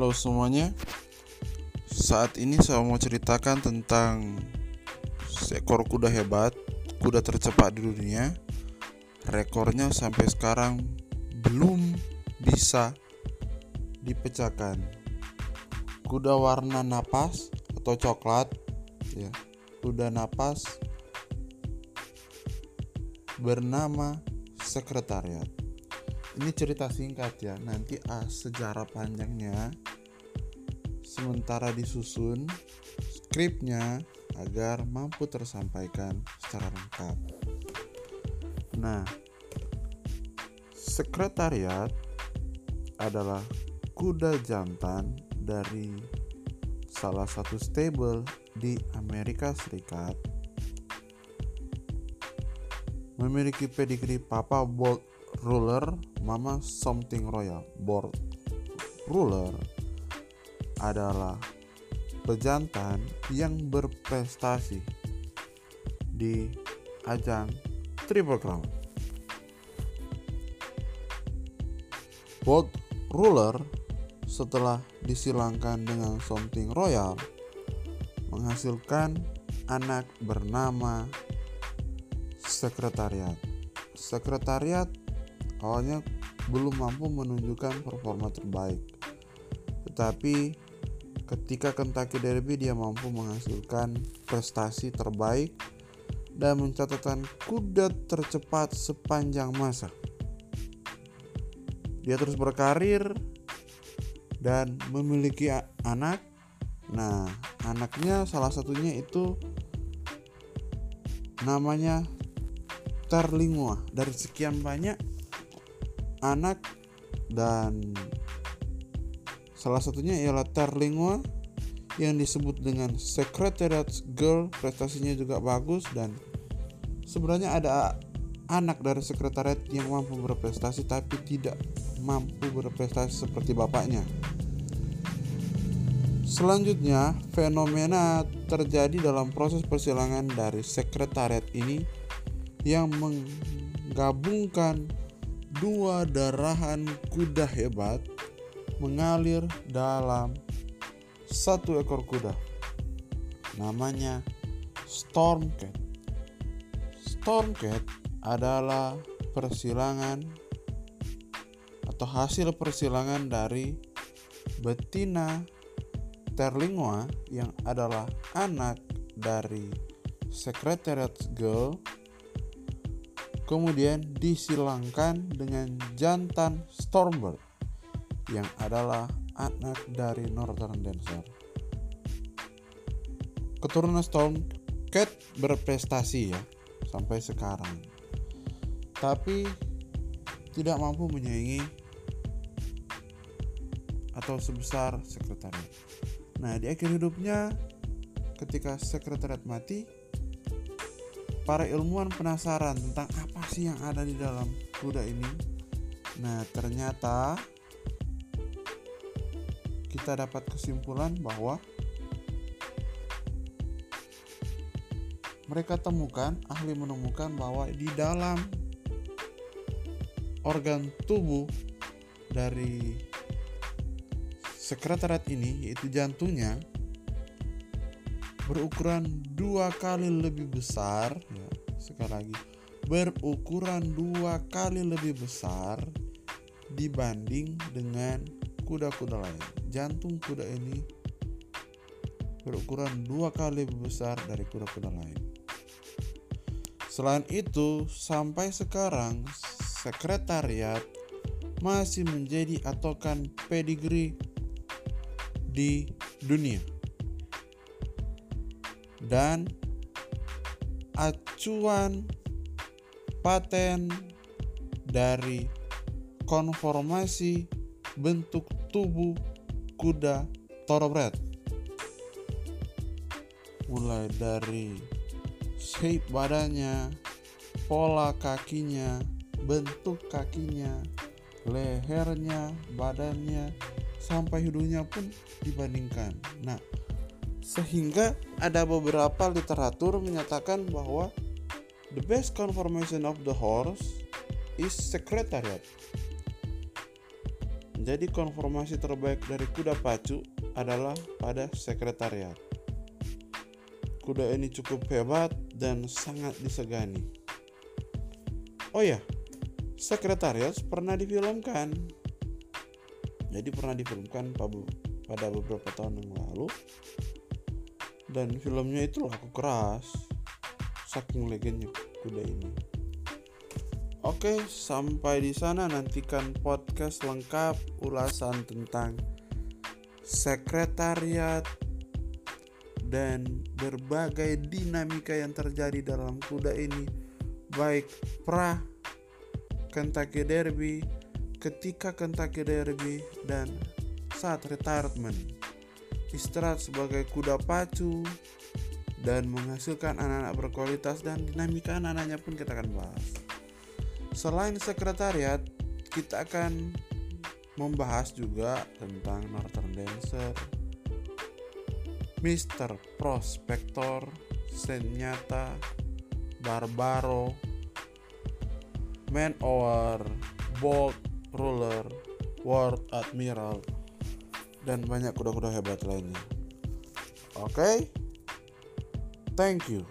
halo semuanya. Saat ini saya mau ceritakan tentang seekor kuda hebat, kuda tercepat di dunia. Rekornya sampai sekarang belum bisa dipecahkan. Kuda warna napas atau coklat, ya, kuda napas bernama sekretariat ini cerita singkat ya nanti ah, sejarah panjangnya sementara disusun skripnya agar mampu tersampaikan secara lengkap. Nah sekretariat adalah kuda jantan dari salah satu stable di Amerika Serikat. Memiliki pedigree Papa Bolt Ruler Mama Something Royal Board Ruler adalah pejantan yang berprestasi di ajang Triple Crown. Bold Ruler setelah disilangkan dengan Something Royal menghasilkan anak bernama Sekretariat. Sekretariat awalnya belum mampu menunjukkan performa terbaik. Tetapi ketika Kentucky Derby dia mampu menghasilkan prestasi terbaik dan mencatatkan kuda tercepat sepanjang masa. Dia terus berkarir dan memiliki anak. Nah, anaknya salah satunya itu namanya Terlingua. Dari sekian banyak anak dan salah satunya ialah Terlingua yang disebut dengan Secretariat Girl prestasinya juga bagus dan sebenarnya ada anak dari sekretariat yang mampu berprestasi tapi tidak mampu berprestasi seperti bapaknya. Selanjutnya, fenomena terjadi dalam proses persilangan dari sekretariat ini yang menggabungkan dua darahan kuda hebat mengalir dalam satu ekor kuda. Namanya Stormcat. Stormcat adalah persilangan atau hasil persilangan dari betina Terlingua yang adalah anak dari Secretariat Girl kemudian disilangkan dengan jantan Stormbird yang adalah anak dari Northern Dancer. Keturunan Stormcat berprestasi ya sampai sekarang. Tapi tidak mampu menyaingi atau sebesar sekretariat. Nah, di akhir hidupnya ketika sekretariat mati, para ilmuwan penasaran tentang apa sih yang ada di dalam kuda ini. Nah, ternyata kita dapat kesimpulan bahwa mereka temukan, ahli menemukan bahwa di dalam organ tubuh dari sekretariat ini yaitu jantungnya berukuran dua kali lebih besar ya, sekali lagi berukuran dua kali lebih besar dibanding dengan kuda-kuda lain. Jantung kuda ini berukuran dua kali lebih besar dari kuda-kuda lain. Selain itu sampai sekarang sekretariat masih menjadi atokan pedigree di dunia. Dan acuan paten dari konformasi bentuk tubuh kuda thoroughbred mulai dari shape badannya pola kakinya bentuk kakinya lehernya badannya sampai hidungnya pun dibandingkan nah sehingga ada beberapa literatur menyatakan bahwa the best conformation of the horse is secretariat. Jadi konformasi terbaik dari kuda pacu adalah pada sekretariat. Kuda ini cukup hebat dan sangat disegani. Oh ya, sekretariat pernah difilmkan. Jadi pernah difilmkan pada beberapa tahun yang lalu. Dan filmnya itu laku keras. Saking legendnya kuda ini. Oke, sampai di sana nantikan podcast lengkap ulasan tentang sekretariat dan berbagai dinamika yang terjadi dalam kuda ini baik pra Kentucky Derby, ketika Kentucky Derby dan saat retirement. Istirahat sebagai kuda pacu dan menghasilkan anak-anak berkualitas dan dinamika anak-anaknya pun kita akan bahas. Selain sekretariat, kita akan membahas juga tentang Northern Dancer, Mr. Prospector, Senyata, Barbaro, Man Over, Bolt, Ruler, World Admiral, dan banyak kuda-kuda hebat lainnya. Oke, okay? thank you.